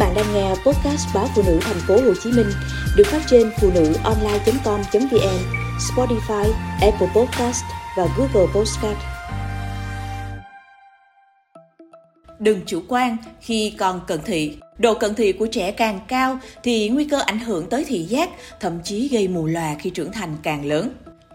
bạn đang nghe podcast báo phụ nữ thành phố Hồ Chí Minh được phát trên phụ nữ online.com.vn, Spotify, Apple Podcast và Google Podcast. Đừng chủ quan khi còn cận thị. Độ cận thị của trẻ càng cao thì nguy cơ ảnh hưởng tới thị giác, thậm chí gây mù lòa khi trưởng thành càng lớn.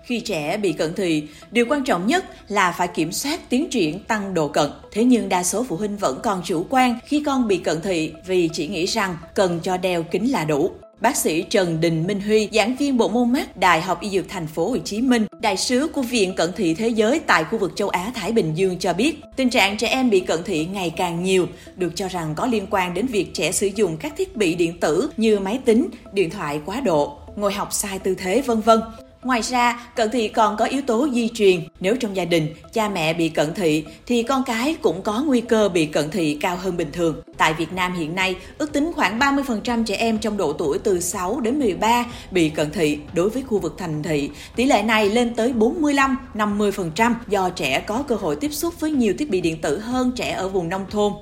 Khi trẻ bị cận thị, điều quan trọng nhất là phải kiểm soát tiến triển tăng độ cận. Thế nhưng đa số phụ huynh vẫn còn chủ quan khi con bị cận thị vì chỉ nghĩ rằng cần cho đeo kính là đủ. Bác sĩ Trần Đình Minh Huy, giảng viên bộ môn mắt Đại học Y Dược Thành phố Hồ Chí Minh, đại sứ của Viện Cận thị Thế giới tại khu vực châu Á Thái Bình Dương cho biết, tình trạng trẻ em bị cận thị ngày càng nhiều, được cho rằng có liên quan đến việc trẻ sử dụng các thiết bị điện tử như máy tính, điện thoại quá độ, ngồi học sai tư thế vân vân. Ngoài ra, cận thị còn có yếu tố di truyền. Nếu trong gia đình, cha mẹ bị cận thị, thì con cái cũng có nguy cơ bị cận thị cao hơn bình thường. Tại Việt Nam hiện nay, ước tính khoảng 30% trẻ em trong độ tuổi từ 6 đến 13 bị cận thị đối với khu vực thành thị. Tỷ lệ này lên tới 45-50% do trẻ có cơ hội tiếp xúc với nhiều thiết bị điện tử hơn trẻ ở vùng nông thôn.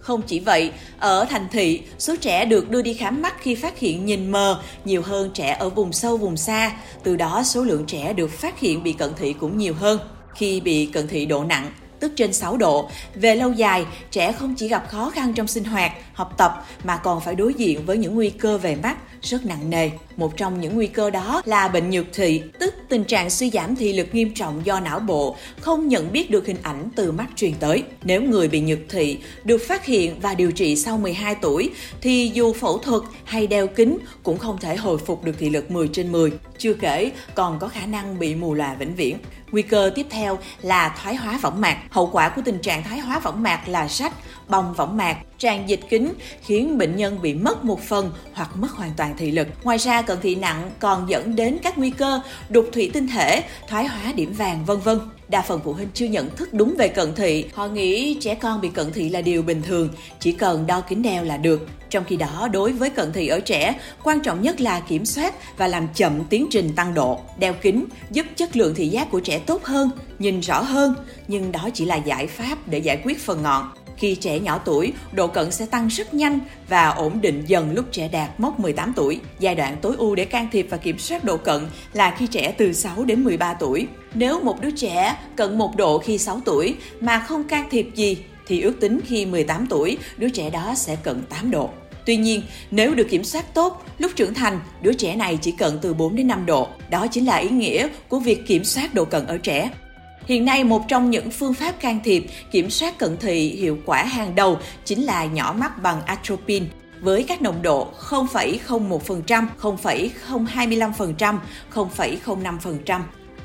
Không chỉ vậy, ở thành thị, số trẻ được đưa đi khám mắt khi phát hiện nhìn mờ nhiều hơn trẻ ở vùng sâu vùng xa, từ đó số lượng trẻ được phát hiện bị cận thị cũng nhiều hơn. Khi bị cận thị độ nặng, tức trên 6 độ. Về lâu dài, trẻ không chỉ gặp khó khăn trong sinh hoạt, học tập mà còn phải đối diện với những nguy cơ về mắt rất nặng nề. Một trong những nguy cơ đó là bệnh nhược thị, tức tình trạng suy giảm thị lực nghiêm trọng do não bộ không nhận biết được hình ảnh từ mắt truyền tới. Nếu người bị nhược thị được phát hiện và điều trị sau 12 tuổi thì dù phẫu thuật hay đeo kính cũng không thể hồi phục được thị lực 10 trên 10. Chưa kể còn có khả năng bị mù lòa vĩnh viễn. Nguy cơ tiếp theo là thoái hóa võng mạc. Hậu quả của tình trạng thoái hóa võng mạc là rách, bong võng mạc, tràn dịch kính khiến bệnh nhân bị mất một phần hoặc mất hoàn toàn thị lực. Ngoài ra cận thị nặng còn dẫn đến các nguy cơ đục thủy tinh thể, thoái hóa điểm vàng vân vân. Đa phần phụ huynh chưa nhận thức đúng về cận thị, họ nghĩ trẻ con bị cận thị là điều bình thường, chỉ cần đo kính đeo là được. Trong khi đó, đối với cận thị ở trẻ, quan trọng nhất là kiểm soát và làm chậm tiến trình tăng độ. Đeo kính giúp chất lượng thị giác của trẻ tốt hơn, nhìn rõ hơn, nhưng đó chỉ là giải pháp để giải quyết phần ngọn. Khi trẻ nhỏ tuổi, độ cận sẽ tăng rất nhanh và ổn định dần lúc trẻ đạt mốc 18 tuổi. Giai đoạn tối ưu để can thiệp và kiểm soát độ cận là khi trẻ từ 6 đến 13 tuổi. Nếu một đứa trẻ cận một độ khi 6 tuổi mà không can thiệp gì thì ước tính khi 18 tuổi, đứa trẻ đó sẽ cận 8 độ. Tuy nhiên, nếu được kiểm soát tốt, lúc trưởng thành, đứa trẻ này chỉ cận từ 4 đến 5 độ. Đó chính là ý nghĩa của việc kiểm soát độ cận ở trẻ. Hiện nay, một trong những phương pháp can thiệp kiểm soát cận thị hiệu quả hàng đầu chính là nhỏ mắt bằng atropine với các nồng độ 0,01%, 0,025%, 0,05%.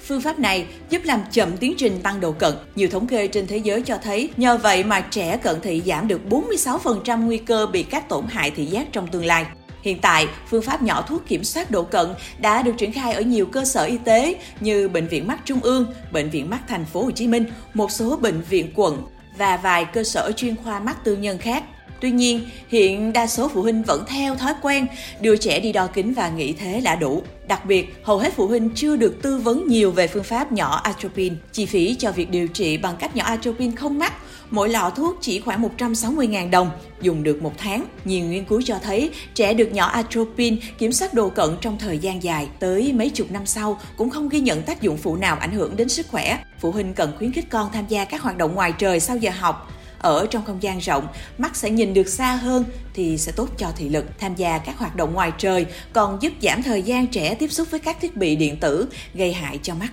Phương pháp này giúp làm chậm tiến trình tăng độ cận. Nhiều thống kê trên thế giới cho thấy nhờ vậy mà trẻ cận thị giảm được 46% nguy cơ bị các tổn hại thị giác trong tương lai. Hiện tại, phương pháp nhỏ thuốc kiểm soát độ cận đã được triển khai ở nhiều cơ sở y tế như Bệnh viện Mắt Trung ương, Bệnh viện Mắt Thành phố Hồ Chí Minh, một số bệnh viện quận và vài cơ sở chuyên khoa mắt tư nhân khác. Tuy nhiên, hiện đa số phụ huynh vẫn theo thói quen đưa trẻ đi đo kính và nghĩ thế là đủ. Đặc biệt, hầu hết phụ huynh chưa được tư vấn nhiều về phương pháp nhỏ atropine. Chi phí cho việc điều trị bằng cách nhỏ atropine không mắc, mỗi lọ thuốc chỉ khoảng 160.000 đồng, dùng được một tháng. Nhiều nghiên cứu cho thấy trẻ được nhỏ atropine kiểm soát độ cận trong thời gian dài, tới mấy chục năm sau cũng không ghi nhận tác dụng phụ nào ảnh hưởng đến sức khỏe. Phụ huynh cần khuyến khích con tham gia các hoạt động ngoài trời sau giờ học, ở trong không gian rộng, mắt sẽ nhìn được xa hơn thì sẽ tốt cho thị lực. Tham gia các hoạt động ngoài trời còn giúp giảm thời gian trẻ tiếp xúc với các thiết bị điện tử gây hại cho mắt.